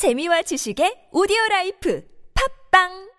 재미와 지식의 오디오 라이프. 팝빵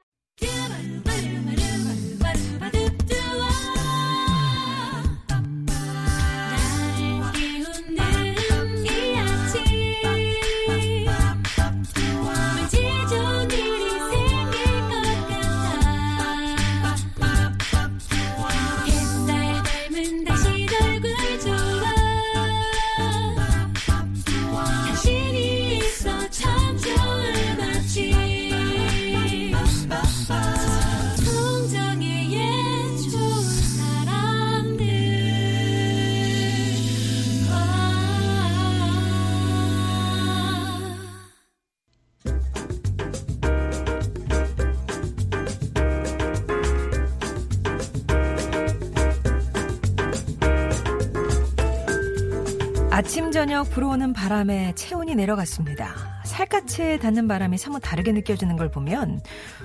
아침 저녁 불어오는 바람에 체온이 내려갔습니다. 살갗에 닿는 바람이 사뭇 다르게 느껴지는 걸 보면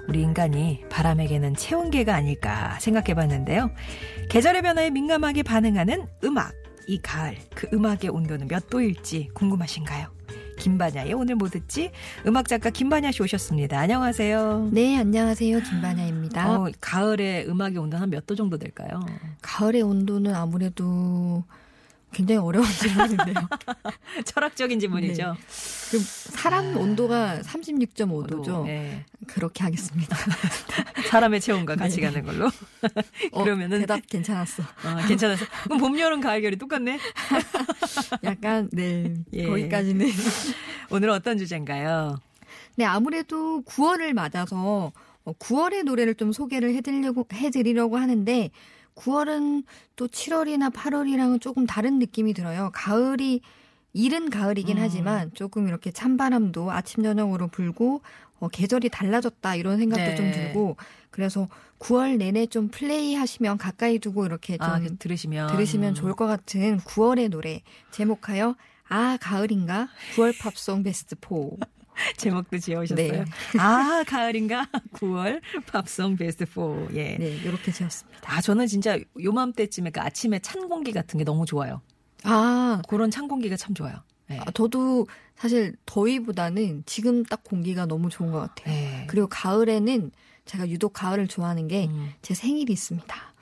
우리 인간이 바람에게는 체온계가 아닐까 생각해 봤는데요. 계절의 변화에 민감하게 반응하는 음악. 이 가을 그 음악의 온도는 몇 도일지 궁금하신가요? 김반야의 오늘 뭐 듣지? 음악 작가 김반야 씨 오셨습니다. 안녕하세요. 네, 안녕하세요. 김반야입니다. 어, 가을의 음악의 온도는 한몇도 정도 될까요? 가을의 온도는 아무래도 굉장히 어려운 질문인데요. 철학적인 질문이죠. 그 사람 온도가 36.5도죠. 네. 그렇게 하겠습니다. 사람의 체온과 같이 네. 가는 걸로. 어, 그러면은 대답 괜찮았어. 어, 괜찮아서. 그럼 봄, 여름, 가을, 겨울이 똑같네? 약간 네 예. 거기까지는. 오늘은 어떤 주제인가요? 네, 아무래도 9월을 맞아서 9월의 노래를 좀 소개를 해드리려고 해드리려고 하는데 9월은 또 7월이나 8월이랑은 조금 다른 느낌이 들어요. 가을이 이른 가을이긴 음. 하지만 조금 이렇게 찬바람도 아침 저녁으로 불고 어, 계절이 달라졌다 이런 생각도 네. 좀 들고 그래서 9월 내내 좀 플레이 하시면 가까이 두고 이렇게 좀 아, 그 들으시면. 들으시면 좋을 것 같은 9월의 노래 제목하여 아 가을인가 9월 팝송 베스트 4 제목도 지어오셨어요. 네. 아, 가을인가? 9월 팝송 베스트 4. 예. 네, 이렇게 지었습니다. 아, 저는 진짜 요맘때쯤에 그 아침에 찬 공기 같은 게 너무 좋아요. 아, 그런 찬 공기가 참 좋아요. 네. 아, 저도 사실 더위보다는 지금 딱 공기가 너무 좋은 것 같아요. 네. 그리고 가을에는 제가 유독 가을을 좋아하는 게제 음. 생일이 있습니다.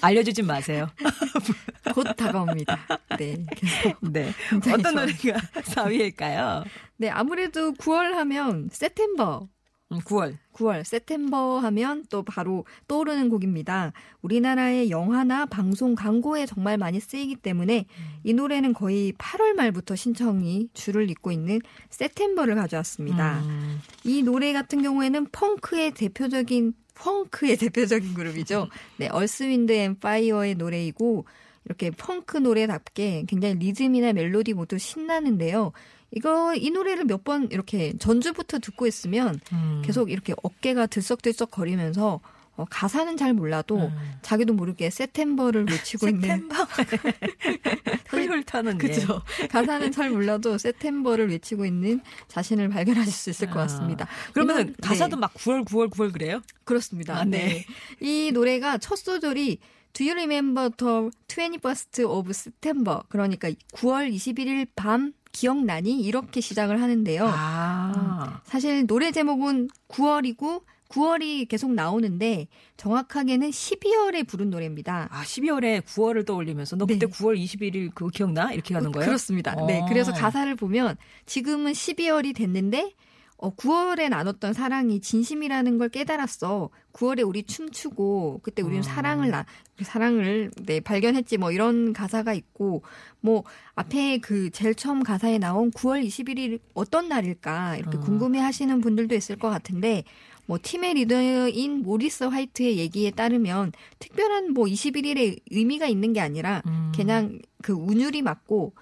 알려주진 마세요. 곧 다가옵니다. 네. 네. 어떤 좋아요. 노래가 4위일까요? 네, 아무래도 9월 하면 세템버 9월. 9월 세템버 하면 또 바로 떠오르는 곡입니다. 우리나라의 영화나 방송 광고에 정말 많이 쓰이기 때문에 이 노래는 거의 8월 말부터 신청이 줄을 잇고 있는 세템버를 가져왔습니다. 음. 이 노래 같은 경우에는 펑크의 대표적인 펑크의 대표적인 그룹이죠. 네, Earth Wind and Fire의 노래이고 이렇게 펑크 노래답게 굉장히 리듬이나 멜로디 모두 신나는데요. 이거 이 노래를 몇 번 이렇게 전주부터 듣고 있으면 음. 계속 이렇게 어깨가 들썩들썩 거리면서 어, 가사는 잘 몰라도 음. 자기도 모르게 September를 외치고 있는 September. 훌훌 타는 예. 그죠. 가사는 잘 몰라도 September를 외치고 있는 자신을 발견하실 수 있을 것 아. 같습니다. 그러면 이건- 가사도 네, 막 9월 9월 9월 그래요? 그렇습니다. 아, 네. 네. 이 노래가 첫 소절이 Do you remember the 21st of September? 그러니까 9월 21일 밤 기억나니? 이렇게 시작을 하는데요. 아. 사실 노래 제목은 9월이고 9월이 계속 나오는데 정확하게는 12월에 부른 노래입니다. 아, 12월에 9월을 떠올리면서 너 네. 그때 9월 21일 그거 기억나? 이렇게 가는 거예요? 그렇습니다. 어. 네. 그래서 가사를 보면 지금은 12월이 됐는데 어, 9월에 나눴던 사랑이 진심이라는 걸 깨달았어. 9월에 우리 춤추고 그때 우리는 음. 사랑을 나 사랑을 네, 발견했지 뭐 이런 가사가 있고 뭐 앞에 그 제일 처음 가사에 나온 9월 21일 어떤 날일까 이렇게 음. 궁금해 하시는 분들도 있을 것 같은데 뭐 팀의 리더인 모리스 화이트의 얘기에 따르면 특별한 뭐 21일의 의미가 있는 게 아니라 음. 그냥 그 운율이 맞고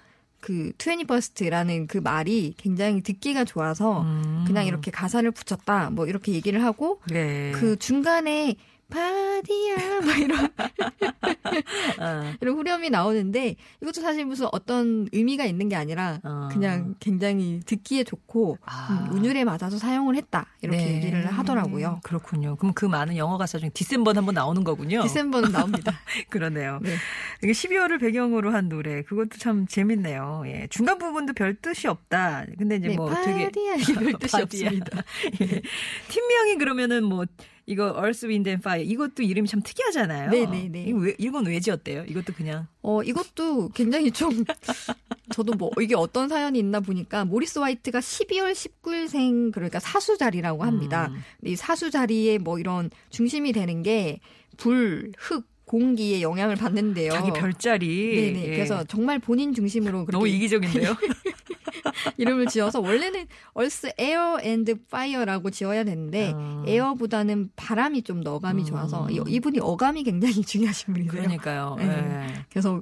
그 twenty-first라는 그 말이 굉장히 듣기가 좋아서 음. 그냥 이렇게 가사를 붙였다 뭐 이렇게 얘기를 하고 네. 그 중간에 바디야 막 이런 어. 이런 후렴이 나오는데 이것도 사실 무슨 어떤 의미가 있는 게 아니라 어. 그냥 굉장히 듣기에 좋고 아. 음, 운율에 맞아서 사용을 했다 이렇게 네. 얘기를 하더라고요. 그렇군요. 그럼 그 많은 영어 가사 중에 December 한번 나오는 거군요. December는 나옵니다. 그러네요. 네. 이게 12월을 배경으로 한 노래 그것도 참 재밌네요. 예. 중간 부분도 별 뜻이 없다. 근데 이제 네, 뭐 되게 파디야 이게 별 뜻이. 없습니다. 예. 팀명이 그러면은 뭐 이거 Earth, Wind and Fire 이것도 이름이 참 특이하잖아요. 네네네. 이거 왜, 이건 왜 지었대요? 이것도 그냥 어, 이것도 굉장히 좀, 저도 뭐, 이게 어떤 사연이 있나 보니까, 모리스 화이트가 12월 19일생, 그러니까 사수 자리라고 합니다. 음. 이 사수 자리에 뭐 이런 중심이 되는 게, 불, 흙, 공기에 영향을 받는데요. 자기 별자리. 네네. 예. 그래서 정말 본인 중심으로 그렇게 너무 이기적인데요. 이름을 지어서 원래는 Earth Air and Fire라고 지어야 되는데 어. Air보다는 바람이 좀 더 어감이 음. 좋아서 이- 이분이 어감이 굉장히 중요하신 분이세요. 그러니까요. 네. 예. 그래서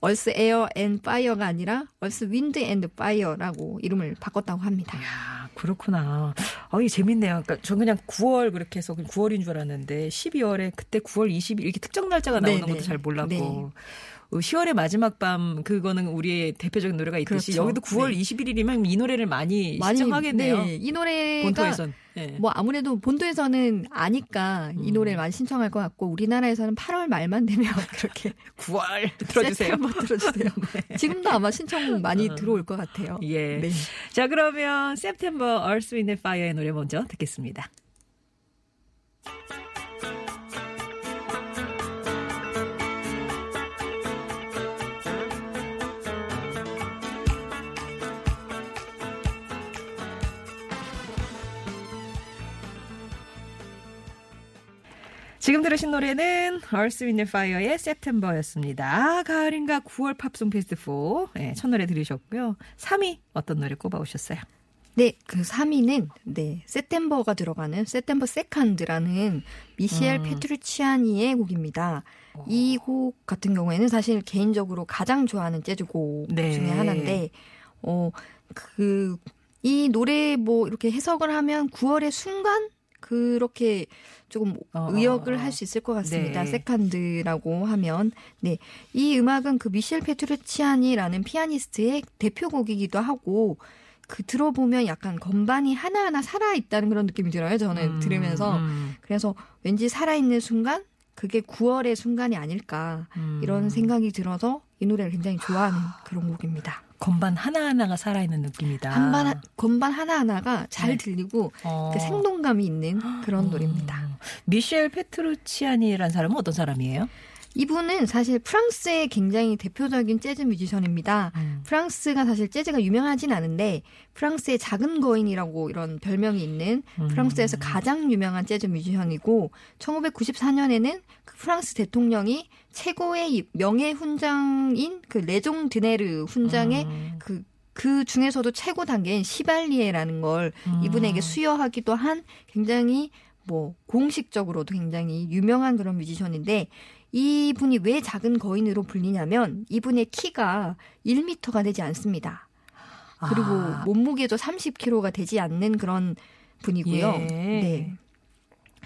얼스 에어 앤 파이어가 아니라 Earth Wind and Fire라고 이름을 바꿨다고 합니다. 야, 그렇구나. 아, 이게 재밌네요. 그러니까 저 그냥 9월 그렇게 해서 9월인 줄 알았는데 12월에 그때 9월 20일 이렇게 특정 날짜가 나오는 네네. 것도 잘 몰랐고. 네. 어, 10월의 마지막 밤 그거는 우리의 대표적인 노래가 있듯이 그렇죠. 여기도 9월 네. 21일이면 이 노래를 많이, 많이 시청하겠네요. 네, 이 노래가 본토에선. 예. 뭐 아무래도 본토에서는 아니까 이 음. 노래를 많이 신청할 것 같고 우리나라에서는 8월 말만 되면 그렇게 9월 들어주세요. 세템버 들어주세요. 지금도 아마 신청 많이 어. 들어올 것 같아요. 예. 네. 자, 그러면 September Earth, Wind and Fire의 노래 먼저 듣겠습니다. 지금 들으신 노래는 Earth, Wind and Fire의 September였습니다. 가을인가 9월 팝송 베스트 4. 네, 첫 노래 들으셨고요. 3위 어떤 노래 꼽아 오셨어요? 네, 그 3위는 네, September가 들어가는 September Second라는 미셸 음. 페트루치아니의 곡입니다. 이곡 같은 경우에는 사실 개인적으로 가장 좋아하는 재즈곡 네. 중에 하나인데 어 그 이 노래 뭐 이렇게 해석을 하면 9월의 순간 그렇게 조금 어, 의역을 어, 어. 할수 있을 것 같습니다. 네. Second라고 하면 네. 이 음악은 그 미셸 페트루치아니라는 피아니스트의 대표곡이기도 하고 그 들어보면 약간 건반이 하나하나 살아 있다는 그런 느낌이 들어요. 저는 음, 들으면서 음, 그래서 왠지 살아 있는 순간 그게 9월의 순간이 아닐까 음. 이런 생각이 들어서 이 노래를 굉장히 좋아하는 그런 곡입니다. 건반 하나하나가 살아있는 느낌이다. 한반 하- 건반 하나 하나가 잘 네. 들리고 어. 그 생동감이 있는 그런 노래입니다. 어. 미셸 페트루치아니라는 사람은 어떤 사람이에요? 이분은 사실 프랑스의 굉장히 대표적인 재즈 뮤지션입니다. 음. 프랑스가 사실 재즈가 유명하진 않은데 프랑스의 작은 거인이라고 이런 별명이 있는 음. 프랑스에서 가장 유명한 재즈 뮤지션이고 1994년에는 그 프랑스 대통령이 최고의 명예 훈장인 그 레종 드네르 훈장의 음. 그, 그 중에서도 최고 단계인 시발리에라는 걸 음. 이분에게 수여하기도 한 굉장히 뭐 공식적으로도 굉장히 유명한 그런 뮤지션인데 이분이 왜 작은 거인으로 불리냐면 이분의 키가 1미터가 되지 않습니다. 그리고 아. 몸무게도 30kg가 되지 않는 그런 분이고요. 예. 네.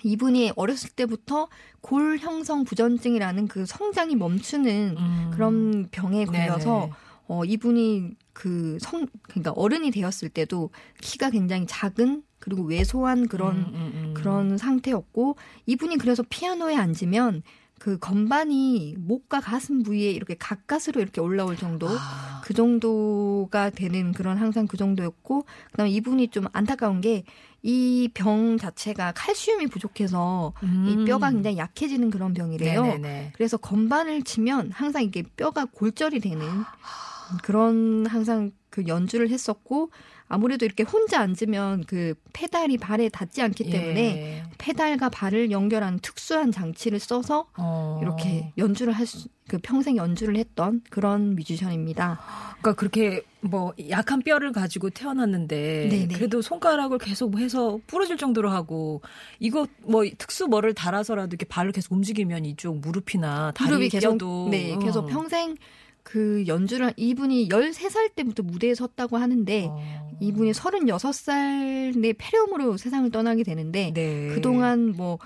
이분이 어렸을 때부터 골 형성 부전증이라는 그 성장이 멈추는 음. 그런 병에 걸려서 네네. 어 이분이 그 성 그러니까 어른이 되었을 때도 키가 굉장히 작은 그리고 왜소한 그런 음, 음, 음. 그런 상태였고 이분이 그래서 피아노에 앉으면 그 건반이 목과 가슴 부위에 이렇게 가까스로 이렇게 올라올 정도 아. 그 정도가 되는 그런 항상 그 정도였고 그다음에 이분이 좀 안타까운 게 이 병 자체가 칼슘이 부족해서 음. 이 뼈가 굉장히 약해지는 그런 병이래요. 네네네. 그래서 건반을 치면 항상 이게 뼈가 골절이 되는 그런 항상 그 연주를 했었고 아무래도 이렇게 혼자 앉으면 그 페달이 발에 닿지 않기 때문에 예. 페달과 발을 연결하는 특수한 장치를 써서 어. 이렇게 연주를 할 수, 그 평생 연주를 했던 그런 뮤지션입니다. 그러니까 그렇게 뭐 약한 뼈를 가지고 태어났는데 네네. 그래도 손가락을 계속 해서 부러질 정도로 하고 이거 뭐 특수 뭐를 달아서라도 이렇게 발을 계속 움직이면 이쪽 무릎이나 다리 무릎이 계속 뼈도 네, 어. 계속 평생 그 연주를 이분이 13살 때부터 무대에 섰다고 하는데 어. 이분이 36살 내 폐렴으로 세상을 떠나게 되는데 네. 그동안 뭐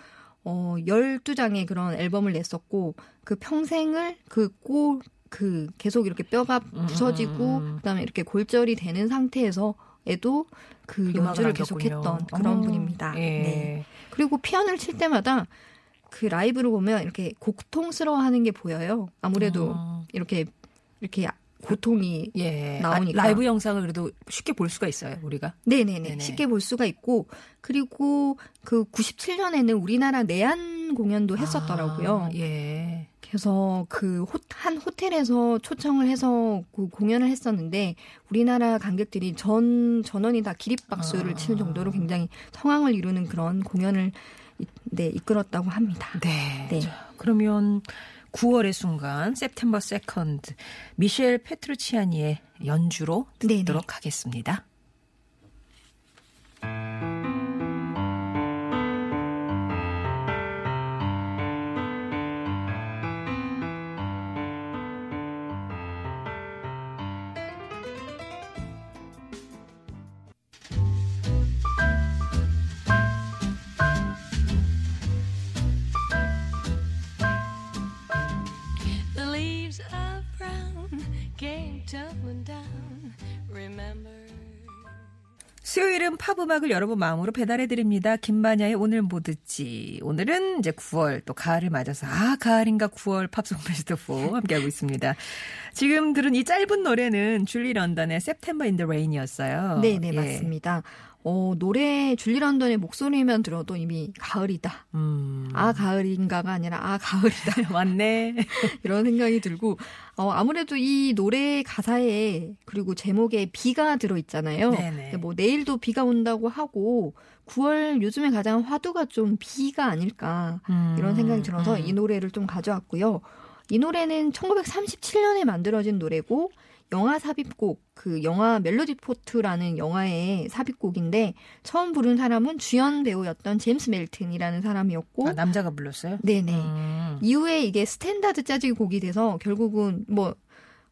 어 12장의 그런 앨범을 냈었고 그 평생을 그꼬 그 계속 이렇게 뼈가 부서지고 음, 음, 음. 그다음에 이렇게 골절이 되는 상태에서 에도 그 음악을 연주를. 계속했던 그런 어, 분입니다. 예. 네. 그리고 피아노를 칠 때마다 그 라이브를 보면 이렇게 고통스러워하는 게 보여요. 아무래도 어, 이렇게 이렇게 고통이 예. 나오니까. 아, 라이브 영상을 그래도 쉽게 볼 수가 있어요, 우리가. 네네네 네네. 쉽게 볼 수가 있고 그리고 그 97년에는 우리나라 내한 공연도 했었더라고요. 아, 예. 그래서 그 한 호텔에서 초청을 해서 그 공연을 했었는데 우리나라 관객들이 전 전원이 다 기립박수를 아. 치는 정도로 굉장히 성황을 이루는 그런 공연을 이- 네 이끌었다고 합니다. 네. 네. 자, 그러면 9월의 순간, September 2nd, 미셸 페트루치아니의 연주로 네네. 듣도록 하겠습니다. Leaves are brown, came tumbling down. Remember. 수요일은 팝 음악을 여러분 마음으로 배달해 드립니다. 김반야의 오늘 뭐 듣지. 오늘은 이제 9월 또 가을을 맞아서 아 가을인가 9월 팝송 베스트 4 함께하고 있습니다. 지금 들은 이 짧은 노래는 줄리 런던의 September in the Rain이었어요. 네 네 예. 맞습니다. 어 노래 줄리 런던의 목소리만 들어도 이미 가을이다. 음. 아 가을인가가 아니라 아 가을이다. 왔네. 이런 생각이 들고 어, 아무래도 이 노래 가사에 그리고 제목에 비가 들어 있잖아요. 네네. 뭐 내일도 비가 온다고 하고 9월 요즘에 가장 화두가 좀 비가 아닐까 이런 생각이 들어서 음. 이 노래를 좀 가져왔고요. 이 노래는 1937년에 만들어진 노래고 영화 삽입곡 그 영화 Melody for Two라는 영화의 삽입곡인데 처음 부른 사람은 주연 배우였던 제임스 멜튼이라는 사람이었고 아, 남자가 불렀어요? 네네 음. 이후에 이게 스탠다드 재즈 곡이 돼서 결국은 뭐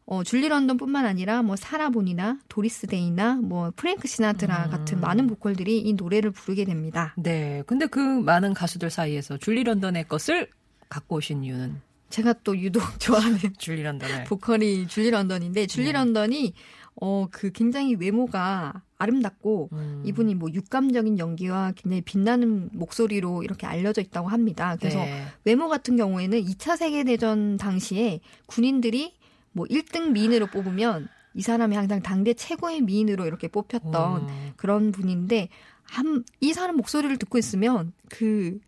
어, 줄리 런던뿐만 아니라 뭐 사라본이나 도리스 데이나 뭐 프랭크 시나트라 음. 같은 많은 보컬들이 이 노래를 부르게 됩니다. 네. 근데 그 많은 가수들 사이에서 줄리 런던의 것을 갖고 오신 이유는 제가 또 유독 좋아하는 줄리 런던을 보컬이 줄리 런던인데 줄리 네. 런던이 어 그 굉장히 외모가 아름답고 음. 이분이 뭐 육감적인 연기와 굉장히 빛나는 목소리로 이렇게 알려져 있다고 합니다. 그래서 네. 외모 같은 경우에는 2차 세계 대전 당시에 군인들이 뭐 1등 미인으로 뽑으면 이 사람이 항상 당대 최고의 미인으로 이렇게 뽑혔던 음. 그런 분인데 한 이 사람 목소리를 듣고 있으면 그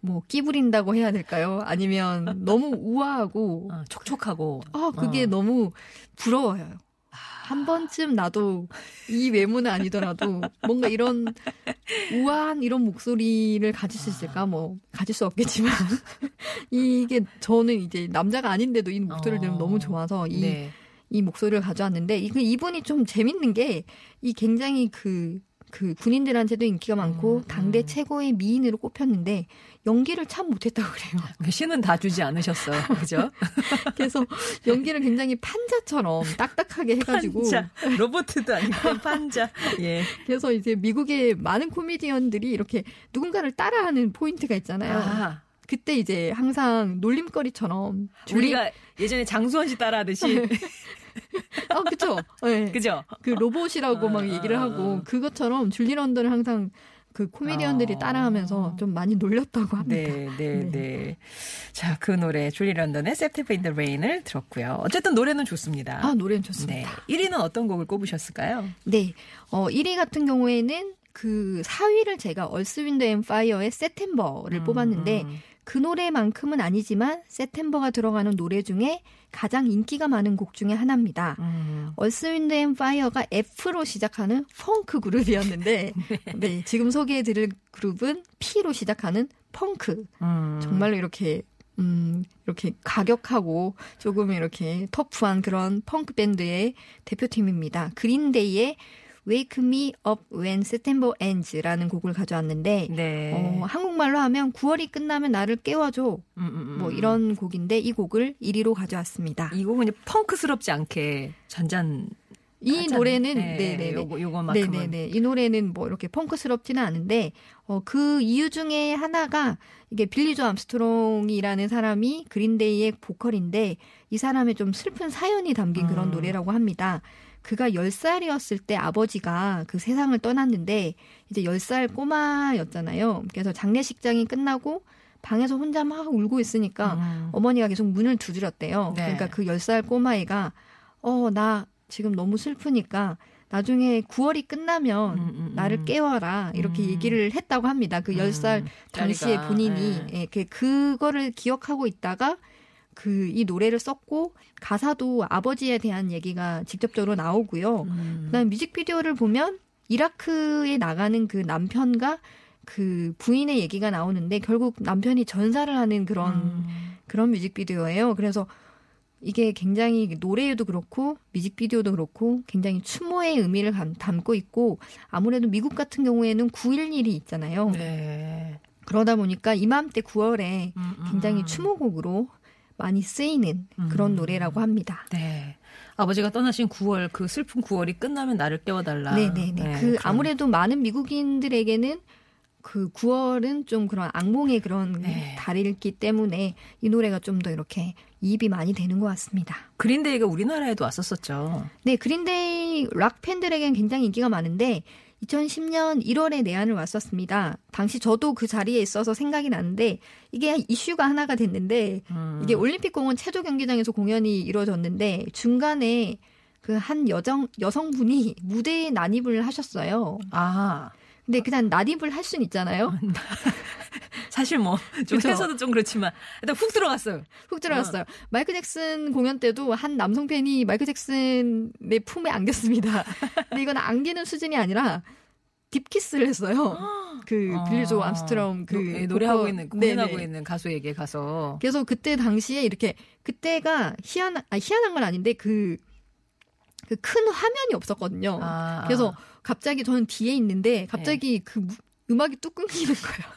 뭐 끼부린다고 해야 될까요? 아니면 너무 우아하고 어, 촉촉하고 아 그게 어. 너무 부러워요. 한 번쯤 나도 이 외모는 아니더라도 뭔가 이런 우아한 이런 목소리를 가질 수 있을까? 뭐 가질 수 없겠지만 이게 저는 이제 남자가 아닌데도 이 목소리를 들으면 어. 너무 좋아서 이 네. 이 목소리를 가져왔는데 이- 그 이분이 좀 재밌는 게 이 굉장히 그그 군인들한테도 인기가 많고 음, 당대 음. 최고의 미인으로 꼽혔는데 연기를 참 못했다고 그래요. 그 신은 다 주지 않으셨어요. 그죠? 그래서 연기를 굉장히 판자처럼 딱딱하게 해가지고 판자. 로보트도 아니고 판자. 예. 그래서 이제 미국의 많은 코미디언들이 이렇게 누군가를 따라하는 포인트가 있잖아요. 아, 그때 이제 항상 놀림거리처럼 우리가 예전에 장수원 씨 따라하듯이 아 그죠? 네. 그죠? 그 로봇이라고 아, 막 얘기를 아, 하고 아. 그것처럼 줄리 런던을 항상 그 코미디언들이 아. 따라하면서 좀 많이 놀렸다고 합니다. 네, 네, 네. 자, 그 노래 줄리 런던의 September in the Rain을 들었고요. 어쨌든 노래는 좋습니다. 아 노래는 네. 좋습니다. 1위는 어떤 곡을 꼽으셨을까요? 네. 어 1위 같은 경우에는 그 4위를 제가 Earth Wind and Fire의 September를 뽑았는데 음, 그 노래만큼은 아니지만 September가 들어가는 노래 중에 가장 인기가 많은 곡 중에 하나입니다. 음. Earth Wind and Fire가 F로 시작하는 펑크 그룹이었는데 네, 지금 소개해 드릴 그룹은 P로 시작하는 펑크. 음. 정말로 이렇게 음, 이렇게 과격하고 조금 이렇게 터프한 그런 펑크 밴드의 대표팀입니다. 그린데이의 Wake Me Up When September Ends라는 곡을 가져왔는데 네. 어, 한국말로 하면 9월이 끝나면 나를 깨워줘 음, 음, 음. 뭐 이런 곡인데 이 곡을 1위로 가져왔습니다. 이 곡은 이제 펑크스럽지 않게 잔잔 이 하잖아요. 노래는 네, 네네네. 요거 요거만큼은 네네네. 이 노래는 뭐 이렇게 펑크스럽지는 않은데 어, 그 이유 중에 하나가 이게 빌리조 암스트롱이라는 사람이 그린데이의 보컬인데 이 사람의 좀 슬픈 사연이 담긴 그런 음. 노래라고 합니다. 그가 10살이었을 때 아버지가 그 세상을 떠났는데 이제 10살 꼬마였잖아요. 그래서 장례식장이 끝나고 방에서 혼자 막 울고 있으니까 음. 어머니가 계속 문을 두드렸대요. 네. 그러니까 그 10살 꼬마애가 어, 나 지금 너무 슬프니까 나중에 9월이 끝나면 음, 음, 나를 음. 깨워라. 이렇게 음. 얘기를 했다고 합니다. 그 10살 음, 당시에 본인이 예. 예, 그 그거를 기억하고 있다가 그 이 노래를 썼고 가사도 아버지에 대한 얘기가 직접적으로 나오고요. 음. 그다음 뮤직비디오를 보면 이라크에 나가는 그 남편과 그 부인의 얘기가 나오는데 결국 남편이 전사를 하는 그런 음. 그런 뮤직비디오예요. 그래서 이게 굉장히 노래에도 그렇고 뮤직비디오도 그렇고 굉장히 추모의 의미를 감- 담고 있고 아무래도 미국 같은 경우에는 9.11이 있잖아요. 네. 그러다 보니까 이맘때 9월에 음, 음, 굉장히 음. 추모곡으로 많이 쓰이는 그런 음. 노래라고 합니다. 네. 아버지가 떠나신 9월 그 슬픈 9월이 끝나면 나를 깨워달라. 네네네. 네, 그 그런- 아무래도 많은 미국인들에게는 그 9월은 좀 그런 악몽의 그런 네. 달이기 때문에 이 노래가 좀 더 이렇게 이입이 많이 되는 것 같습니다. 그린데이가 우리나라에도 왔었었죠. 네, 그린데이 락 팬들에겐 굉장히 인기가 많은데 2010년 1월에 내한을 왔었습니다. 당시 저도 그 자리에 있어서 생각이 나는데 이게 이슈가 하나가 됐는데 음. 이게 올림픽 공원 체조 경기장에서 공연이 이루어졌는데 중간에 그 한 여정 여성분이 무대에 난입을 하셨어요. 아 근데 그냥 난입을 할순 있잖아요. 사실 뭐 좀? 해서도 좀 그렇지만 일단 훅 들어갔어요. 훅 들어갔어요. 마이클 잭슨 공연 때도 한 남성 팬이 마이클 잭슨의 품에 안겼습니다. 근데 이건 안기는 수준이 아니라 deep kiss를 했어요. 그 빌리조 아, 암스트롱 그 노- 예, 노래하고 보컬- 있는 공연하고 네네. 있는 가수에게 가서 그래서 그때 당시에 이렇게 그때가 희한 아 희한한 건 아닌데 그 그 큰 화면이 없었거든요. 아, 그래서 아. 갑자기 저는 뒤에 있는데 갑자기 그 무- 음악이 뚝 끊기는 거예요.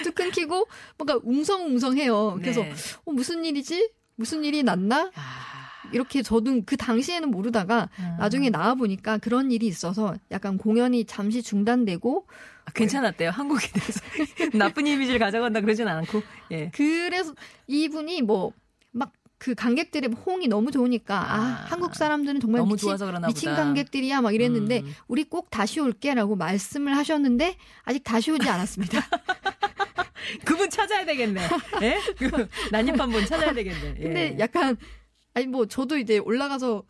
뚝 끊기고 뭔가 웅성웅성해요. 그래서 네. 어, 무슨 일이지? 무슨 일이 났나? 아, 이렇게 저도 그 당시에는 모르다가 음. 나중에 나와 보니까 그런 일이 있어서 약간 공연이 잠시 중단되고 아, 괜찮았대요. 한국에 대해서 나쁜 이미지를 가져간다 그러진 않고 예. 그래서 이분이 뭐막 그 관객들의 호응이 너무 좋으니까 아, 아, 한국 사람들은 정말 미친, 미친. 관객들이야 막 이랬는데 음. 우리 꼭 다시 올게라고 말씀을 하셨는데 아직 다시 오지 않았습니다. 그분 찾아야 되겠네. 예? 그 난입한 분 찾아야 되겠네. 예. 근데 약간 아니 뭐 저도 이제 올라가서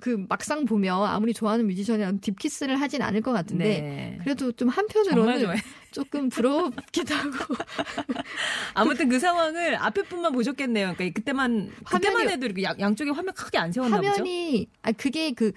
그 막상 보면 아무리 좋아하는 뮤지션이라도 딥키스를 하진 않을 것 같은데 네. 그래도 좀 한편으로는. 조금 부럽기도 하고 아무튼 그 상황을 앞에 분만 보셨겠네요. 그러니까 그때만 그때만 화면이- 해도 이렇게 양, 양쪽에 화면 크게 안 세웠나 보죠. 화면이 아 그게 그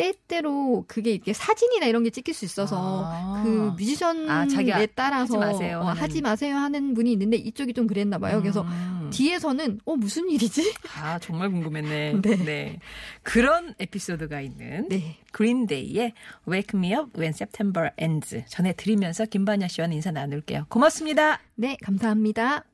때때로 그게 이렇게 사진이나 이런 게 찍힐 수 있어서 아. 그 뮤지션에 아, 따라서 하지 마세요 어. 하지 마세요 하는 분이 있는데 이쪽이 좀 그랬나 봐요. 그래서 음. 뒤에서는 어 무슨 일이지? 아 정말 궁금했네. 네. 그런 에피소드가 있는 네. 그린데이의 Wake Me Up When September Ends 전해드리면서 김반야 씨와는 인사 나눌게요. 고맙습니다. 네, 감사합니다.